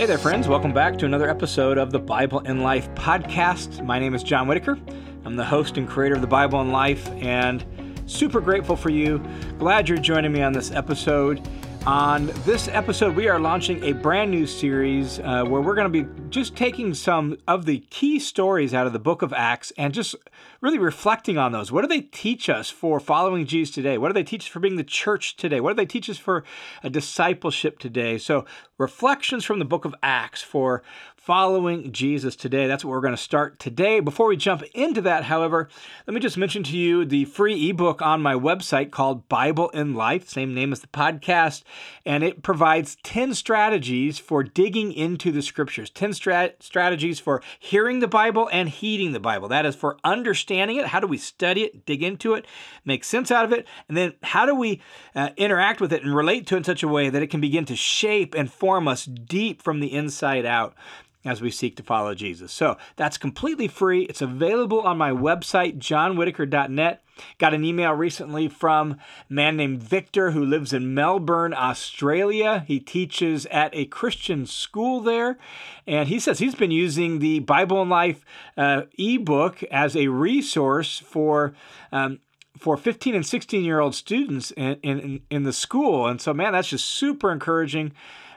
Hey there, friends. Welcome back to another episode of the Bible in Life podcast. My name is John Whittaker. I'm the host and creator of the Bible in Life, and super grateful for you. Glad you're joining me on this episode. On this episode, we are launching a brand new series uh, where we're going to be just taking some of the key stories out of the book of Acts and just really reflecting on those. What do they teach us for following Jesus today? What do they teach us for being the church today? What do they teach us for a discipleship today? So, reflections from the book of Acts for following Jesus today. That's what we're going to start today. Before we jump into that, however, let me just mention to you the free ebook on my website called Bible in Life, same name as the podcast, and it provides 10 strategies for digging into the scriptures, 10 strat- strategies for hearing the Bible and heeding the Bible. That is for understanding it. How do we study it, dig into it, make sense out of it, and then how do we uh, interact with it and relate to it in such a way that it can begin to shape and form us deep from the inside out as we seek to follow Jesus. So that's completely free. It's available on my website, johnwhittaker.net. Got an email recently from a man named Victor who lives in Melbourne, Australia. He teaches at a Christian school there. And he says he's been using the Bible in Life uh, ebook as a resource for. Um, for 15 and 16 year old students in, in, in the school. And so, man, that's just super encouraging.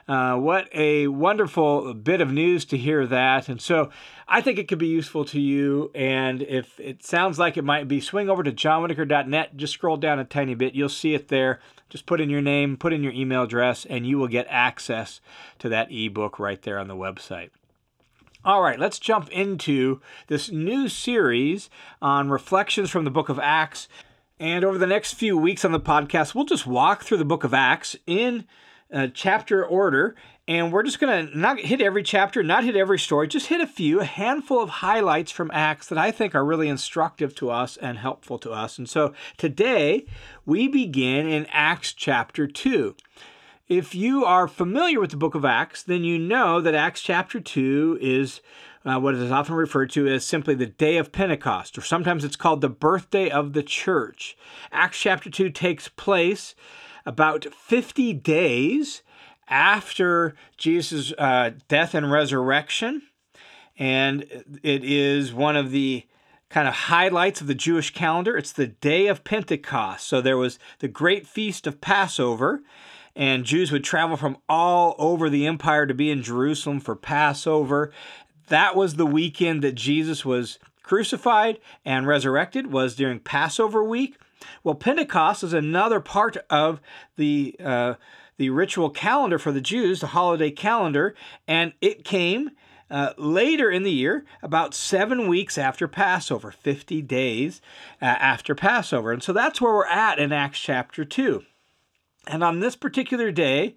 Uh, what a wonderful bit of news to hear that. And so I think it could be useful to you. And if it sounds like it might be, swing over to johnwhittaker.net, just scroll down a tiny bit. You'll see it there. Just put in your name, put in your email address, and you will get access to that ebook right there on the website. All right, let's jump into this new series on reflections from the book of Acts. And over the next few weeks on the podcast, we'll just walk through the book of Acts in chapter order, and we're just going to not hit every chapter, not hit every story, just hit a few, a handful of highlights from Acts that I think are really instructive to us and helpful to us. And so today we begin in Acts chapter 2. If you are familiar with the book of Acts, then you know that Acts chapter 2 is uh, what is often referred to as simply the day of Pentecost, or sometimes it's called the birthday of the church. Acts chapter 2 takes place about 50 days after Jesus' uh, death and resurrection. And it is one of the kind of highlights of the Jewish calendar. It's the day of Pentecost. So there was the great feast of Passover, and Jews would travel from all over the empire to be in Jerusalem for Passover. That was the weekend that Jesus was crucified and resurrected was during Passover week. Well, Pentecost is another part of the uh, the ritual calendar for the Jews, the holiday calendar, and it came uh, later in the year, about seven weeks after Passover, 50 days uh, after Passover. And so that's where we're at in Acts chapter 2. And on this particular day,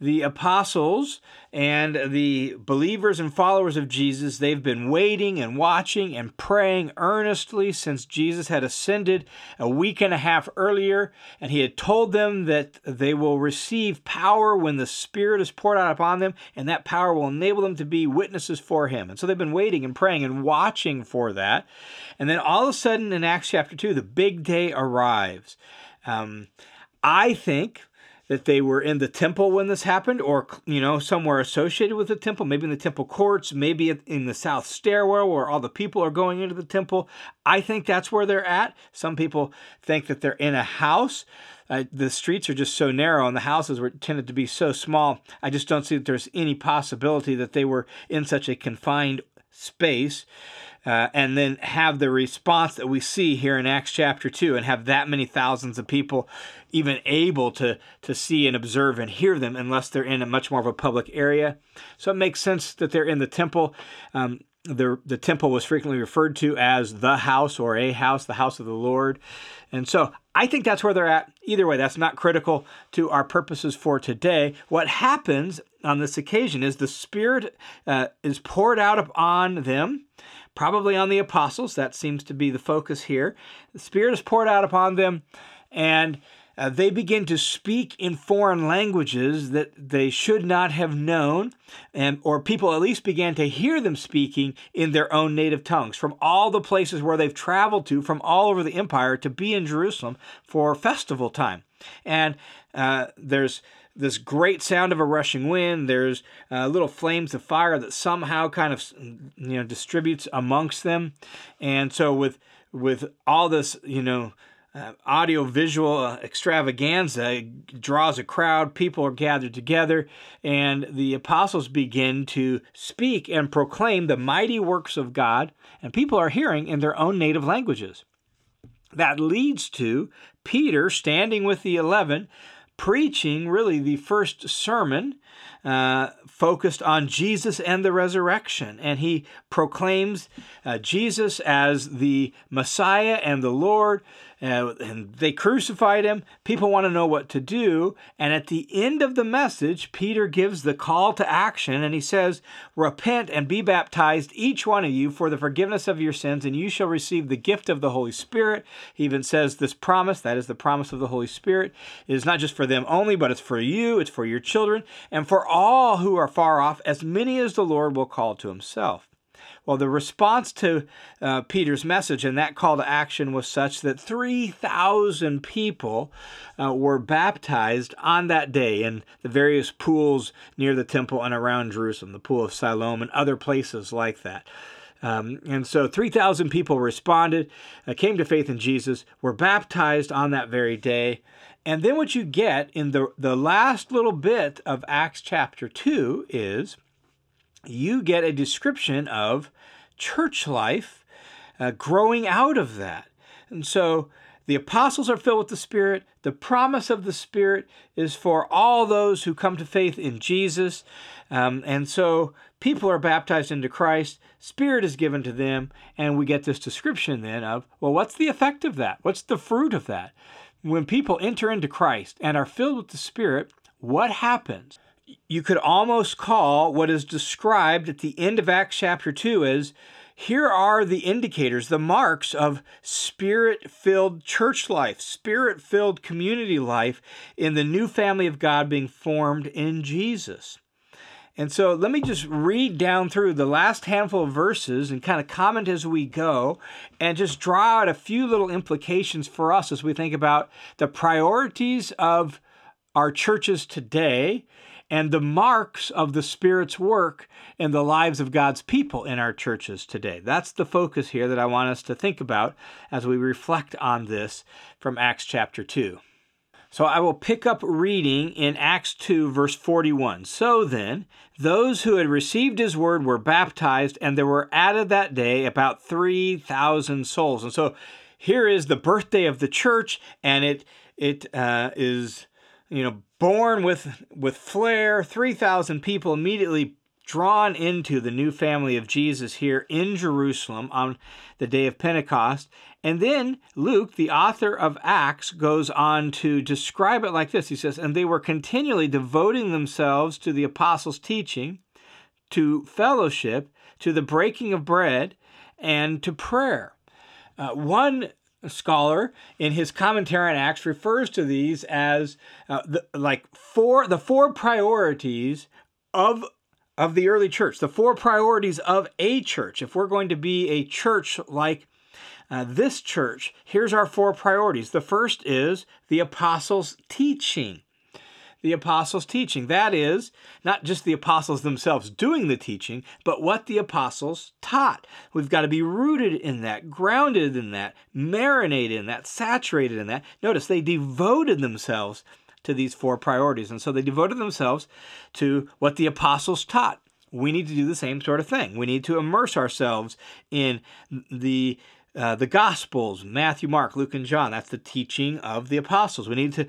the apostles and the believers and followers of Jesus, they've been waiting and watching and praying earnestly since Jesus had ascended a week and a half earlier. And he had told them that they will receive power when the Spirit is poured out upon them, and that power will enable them to be witnesses for him. And so they've been waiting and praying and watching for that. And then all of a sudden in Acts chapter 2, the big day arrives. Um, I think that they were in the temple when this happened, or you know somewhere associated with the temple, maybe in the temple courts, maybe in the south stairwell where all the people are going into the temple. I think that's where they're at. Some people think that they're in a house. Uh, the streets are just so narrow, and the houses were tended to be so small. I just don't see that there's any possibility that they were in such a confined space uh, and then have the response that we see here in Acts chapter 2 and have that many thousands of people even able to, to see and observe and hear them unless they're in a much more of a public area. So it makes sense that they're in the temple. Um, the, the temple was frequently referred to as the house or a house, the house of the Lord. And so I think that's where they're at. Either way, that's not critical to our purposes for today. What happens on this occasion is the Spirit uh, is poured out upon them probably on the apostles. That seems to be the focus here. The Spirit is poured out upon them, and uh, they begin to speak in foreign languages that they should not have known, and, or people at least began to hear them speaking in their own native tongues from all the places where they've traveled to from all over the empire to be in Jerusalem for festival time. And uh, there's this great sound of a rushing wind. There's uh, little flames of fire that somehow kind of you know distributes amongst them, and so with with all this you know uh, audio visual uh, extravaganza draws a crowd. People are gathered together, and the apostles begin to speak and proclaim the mighty works of God, and people are hearing in their own native languages. That leads to Peter standing with the eleven, preaching really the first sermon uh, focused on Jesus and the resurrection. And he proclaims uh, Jesus as the Messiah and the Lord. Uh, and they crucified him. People want to know what to do. And at the end of the message, Peter gives the call to action and he says, Repent and be baptized, each one of you, for the forgiveness of your sins, and you shall receive the gift of the Holy Spirit. He even says this promise, that is the promise of the Holy Spirit, is not just for them only, but it's for you, it's for your children, and for all who are far off, as many as the Lord will call to himself. Well, the response to uh, Peter's message and that call to action was such that 3,000 people uh, were baptized on that day in the various pools near the temple and around Jerusalem, the Pool of Siloam and other places like that. Um, and so 3,000 people responded, uh, came to faith in Jesus, were baptized on that very day. And then what you get in the, the last little bit of Acts chapter 2 is you get a description of church life uh, growing out of that. And so the apostles are filled with the Spirit. The promise of the Spirit is for all those who come to faith in Jesus. Um, and so people are baptized into Christ, Spirit is given to them, and we get this description then of, well, what's the effect of that? What's the fruit of that? When people enter into Christ and are filled with the Spirit, what happens? You could almost call what is described at the end of Acts chapter 2 as here are the indicators, the marks of spirit filled church life, spirit filled community life in the new family of God being formed in Jesus. And so let me just read down through the last handful of verses and kind of comment as we go and just draw out a few little implications for us as we think about the priorities of our churches today and the marks of the Spirit's work in the lives of God's people in our churches today. That's the focus here that I want us to think about as we reflect on this from Acts chapter 2. So I will pick up reading in Acts 2, verse 41. So then, those who had received his word were baptized, and there were added that day about 3,000 souls. And so here is the birthday of the church, and it, it uh, is you know, born with with flair, 3,000 people immediately drawn into the new family of Jesus here in Jerusalem on the day of Pentecost. And then Luke, the author of Acts, goes on to describe it like this. He says, And they were continually devoting themselves to the apostles' teaching, to fellowship, to the breaking of bread, and to prayer. Uh, one scholar in his commentary on Acts refers to these as uh, the, like four the four priorities of of the early church, the four priorities of a church. If we're going to be a church like uh, this church, here's our four priorities. The first is the apostles' teaching the apostles' teaching. That is, not just the apostles themselves doing the teaching, but what the apostles taught. We've got to be rooted in that, grounded in that, marinated in that, saturated in that. Notice they devoted themselves to these four priorities. And so they devoted themselves to what the apostles taught. We need to do the same sort of thing. We need to immerse ourselves in the uh, the Gospels, Matthew, Mark, Luke, and John. That's the teaching of the apostles. We need to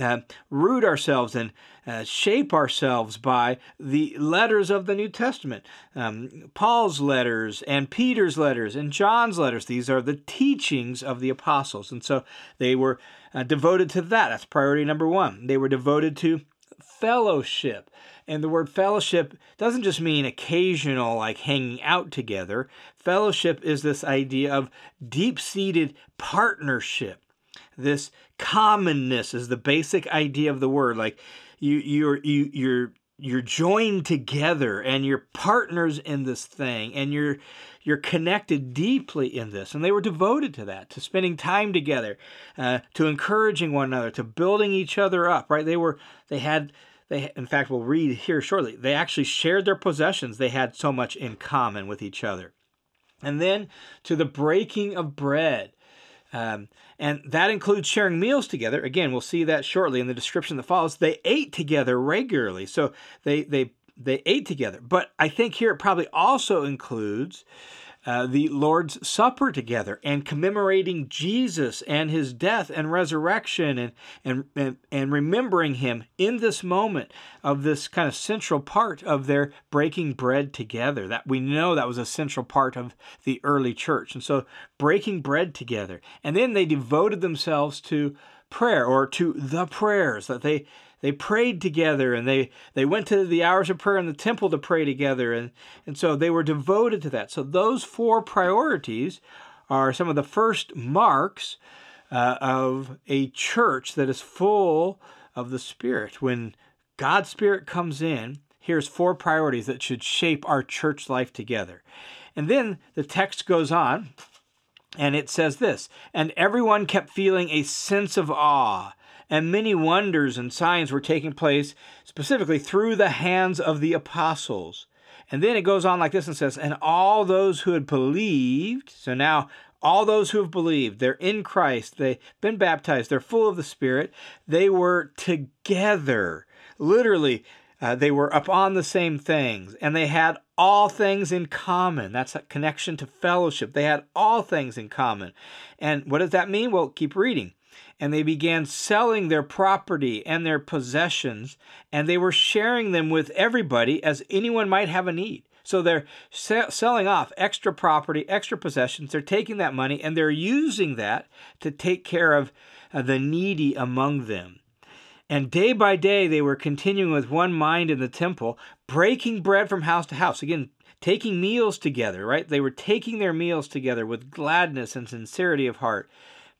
uh, root ourselves and uh, shape ourselves by the letters of the New Testament. Um, Paul's letters and Peter's letters and John's letters. These are the teachings of the apostles. And so they were uh, devoted to that. That's priority number one. They were devoted to fellowship. And the word fellowship doesn't just mean occasional, like hanging out together. Fellowship is this idea of deep seated partnership this commonness is the basic idea of the word. Like you, you're, you, you're, you're joined together and you're partners in this thing and you're you're connected deeply in this. And they were devoted to that to spending time together uh, to encouraging one another to building each other up right? They were they had they in fact we'll read here shortly. They actually shared their possessions. They had so much in common with each other. And then to the breaking of bread um, and that includes sharing meals together. Again, we'll see that shortly in the description that follows. They ate together regularly, so they they they ate together. But I think here it probably also includes uh, the Lord's Supper together and commemorating Jesus and his death and resurrection and, and, and, and remembering him in this moment of this kind of central part of their breaking bread together. That we know that was a central part of the early church. And so breaking bread together. And then they devoted themselves to prayer or to the prayers that they they prayed together and they, they went to the hours of prayer in the temple to pray together. And, and so they were devoted to that. So those four priorities are some of the first marks uh, of a church that is full of the Spirit. When God's Spirit comes in, here's four priorities that should shape our church life together. And then the text goes on and it says this And everyone kept feeling a sense of awe and many wonders and signs were taking place specifically through the hands of the apostles. And then it goes on like this and says, And all those who had believed, so now all those who have believed, they're in Christ, they've been baptized, they're full of the Spirit, they were together. Literally, uh, they were upon the same things, and they had all things in common. That's a connection to fellowship. They had all things in common. And what does that mean? Well, keep reading and they began selling their property and their possessions, and they were sharing them with everybody as anyone might have a need. So they're selling off extra property, extra possessions. They're taking that money and they're using that to take care of uh, the needy among them. And day by day, they were continuing with one mind in the temple, breaking bread from house to house. Again, taking meals together, right? They were taking their meals together with gladness and sincerity of heart,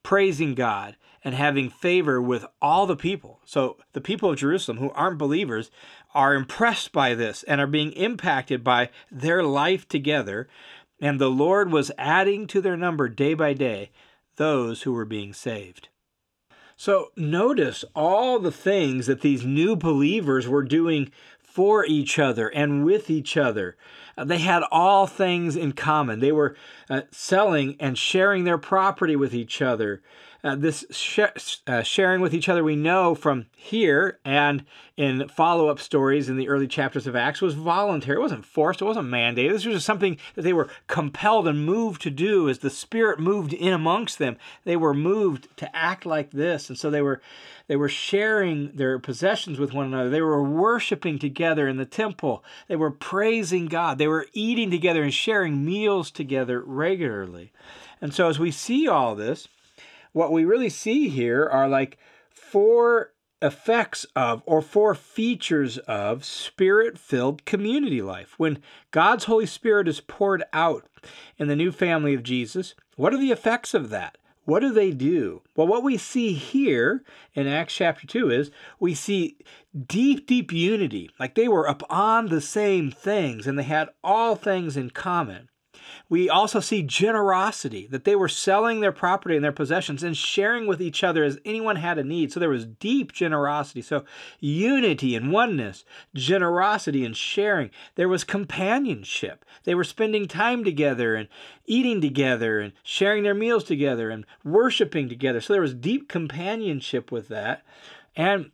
praising God and having favor with all the people. So the people of Jerusalem who aren't believers are impressed by this and are being impacted by their life together. And the Lord was adding to their number day by day those who were being saved. So notice all the things that these new believers were doing for each other and with each other. Uh, they had all things in common. They were uh, selling and sharing their property with each other uh, this sh- uh, sharing with each other we know from here and in follow-up stories in the early chapters of acts was voluntary. It wasn't forced. It wasn't mandated. This was just something that they were compelled and moved to do as the spirit moved in amongst them. They were moved to act like this. And so they were they were sharing their possessions with one another. They were worshiping together in the temple. They were praising god. They were eating together and sharing meals together regularly. And so as we see all this what we really see here are like four effects of or four features of spirit filled community life. When God's Holy Spirit is poured out in the new family of Jesus, what are the effects of that? What do they do? Well, what we see here in Acts chapter 2 is we see deep, deep unity. Like they were upon the same things and they had all things in common. We also see generosity, that they were selling their property and their possessions and sharing with each other as anyone had a need. So there was deep generosity. So unity and oneness, generosity and sharing. There was companionship. They were spending time together and eating together and sharing their meals together and worshiping together. So there was deep companionship with that. And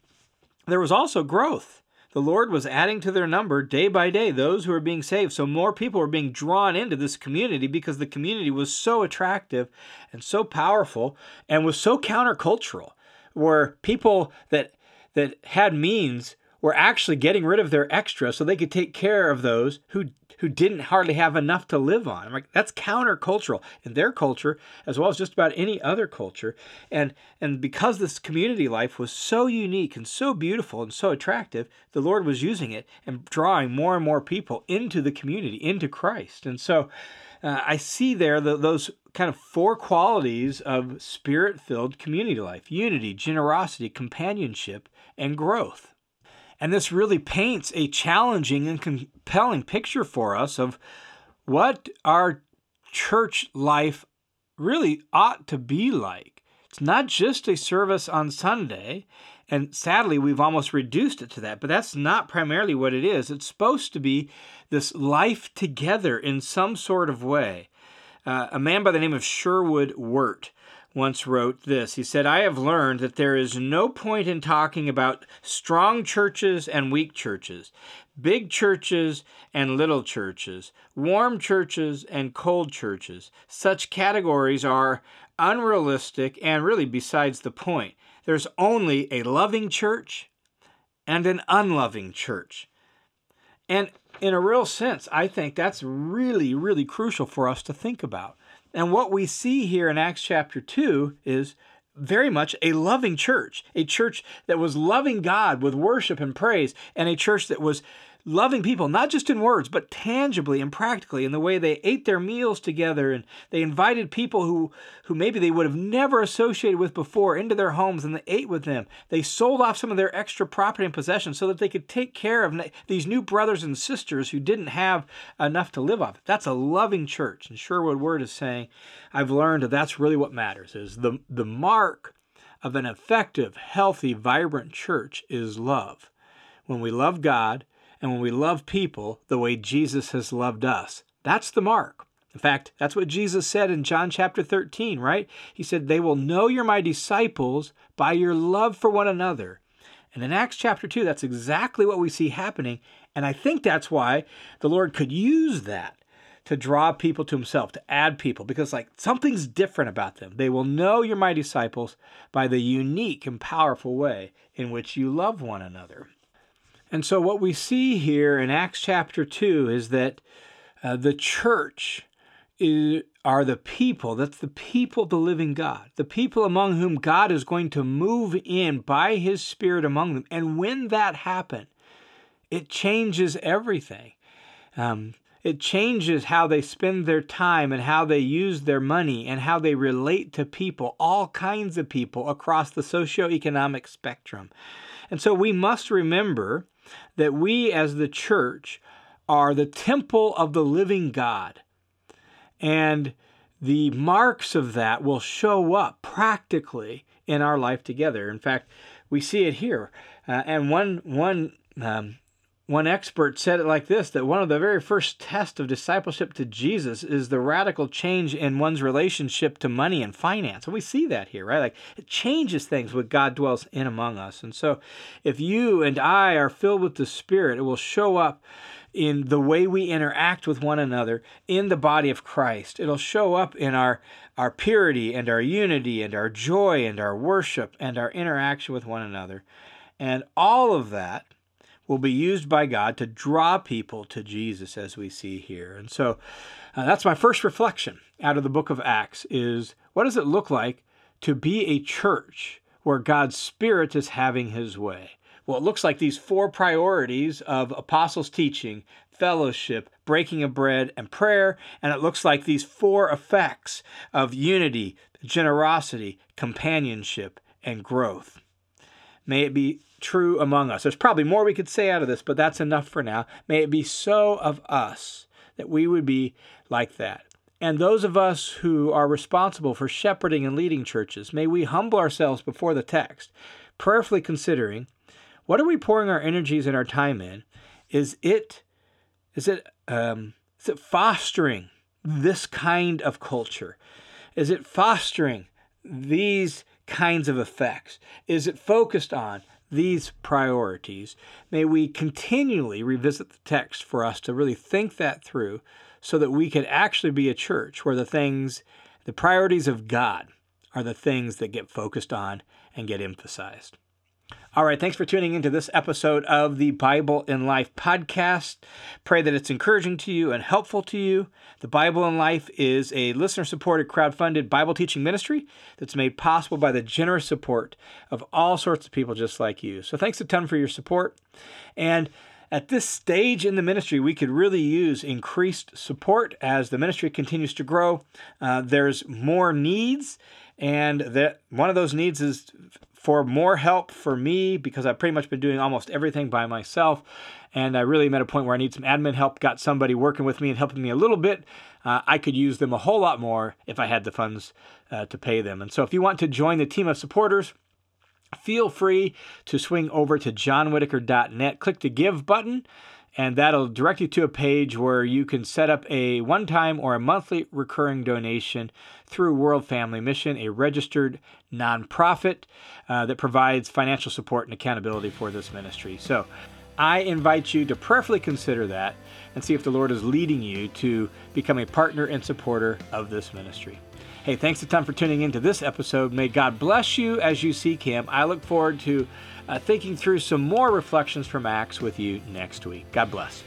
there was also growth the Lord was adding to their number day by day those who were being saved. So more people were being drawn into this community because the community was so attractive and so powerful and was so countercultural, where people that that had means were actually getting rid of their extra so they could take care of those who who didn't hardly have enough to live on. I'm like that's countercultural in their culture as well as just about any other culture. And and because this community life was so unique and so beautiful and so attractive, the Lord was using it and drawing more and more people into the community, into Christ. And so uh, I see there the, those kind of four qualities of spirit filled community life unity, generosity, companionship, and growth. And this really paints a challenging and compelling picture for us of what our church life really ought to be like. It's not just a service on Sunday, and sadly, we've almost reduced it to that, but that's not primarily what it is. It's supposed to be this life together in some sort of way. Uh, a man by the name of Sherwood Wirt once wrote this. He said, I have learned that there is no point in talking about strong churches and weak churches, big churches and little churches, warm churches and cold churches. Such categories are unrealistic and really besides the point. There's only a loving church and an unloving church. And in a real sense, I think that's really, really crucial for us to think about. And what we see here in Acts chapter 2 is very much a loving church, a church that was loving God with worship and praise, and a church that was loving people, not just in words, but tangibly and practically in the way they ate their meals together and they invited people who, who maybe they would have never associated with before into their homes and they ate with them. They sold off some of their extra property and possessions so that they could take care of these new brothers and sisters who didn't have enough to live off. That's a loving church. And Sherwood Wirt is saying, I've learned that that's really what matters is the, the mark of an effective, healthy, vibrant church is love. When we love God, and when we love people the way Jesus has loved us. That's the mark. In fact, that's what Jesus said in John chapter 13, right? He said, They will know you're my disciples by your love for one another. And in Acts chapter 2, that's exactly what we see happening. And I think that's why the Lord could use that to draw people to himself, to add people, because like something's different about them. They will know you're my disciples by the unique and powerful way in which you love one another. And so, what we see here in Acts chapter 2 is that uh, the church is, are the people, that's the people of the living God, the people among whom God is going to move in by his Spirit among them. And when that happens, it changes everything. Um, it changes how they spend their time and how they use their money and how they relate to people, all kinds of people across the socioeconomic spectrum. And so we must remember that we as the church are the temple of the living God. And the marks of that will show up practically in our life together. In fact, we see it here. Uh, and one, one um, one expert said it like this that one of the very first tests of discipleship to Jesus is the radical change in one's relationship to money and finance. And we see that here, right? Like it changes things when God dwells in among us. And so if you and I are filled with the Spirit, it will show up in the way we interact with one another in the body of Christ. It'll show up in our, our purity and our unity and our joy and our worship and our interaction with one another. And all of that will be used by God to draw people to Jesus as we see here. And so uh, that's my first reflection out of the book of Acts is what does it look like to be a church where God's spirit is having his way? Well, it looks like these four priorities of apostles' teaching, fellowship, breaking of bread, and prayer. And it looks like these four effects of unity, generosity, companionship, and growth. May it be true among us. There's probably more we could say out of this, but that's enough for now. May it be so of us that we would be like that. And those of us who are responsible for shepherding and leading churches, may we humble ourselves before the text, prayerfully considering what are we pouring our energies and our time in? Is it is it um, is it fostering this kind of culture? Is it fostering these kinds of effects? Is it focused on these priorities, may we continually revisit the text for us to really think that through so that we could actually be a church where the things, the priorities of God, are the things that get focused on and get emphasized. All right, thanks for tuning into this episode of the Bible in Life podcast. Pray that it's encouraging to you and helpful to you. The Bible in Life is a listener supported, crowd-funded Bible teaching ministry that's made possible by the generous support of all sorts of people just like you. So thanks a ton for your support. And at this stage in the ministry, we could really use increased support as the ministry continues to grow. Uh, there's more needs, and that one of those needs is for more help for me because I've pretty much been doing almost everything by myself. And I really met a point where I need some admin help, got somebody working with me and helping me a little bit. Uh, I could use them a whole lot more if I had the funds uh, to pay them. And so if you want to join the team of supporters, feel free to swing over to johnwhittaker.net, click the give button, and that'll direct you to a page where you can set up a one time or a monthly recurring donation through World Family Mission, a registered nonprofit uh, that provides financial support and accountability for this ministry. So I invite you to prayerfully consider that and see if the Lord is leading you to become a partner and supporter of this ministry. Hey, thanks a ton for tuning into this episode. May God bless you as you seek Him. I look forward to uh, thinking through some more reflections from Acts with you next week. God bless.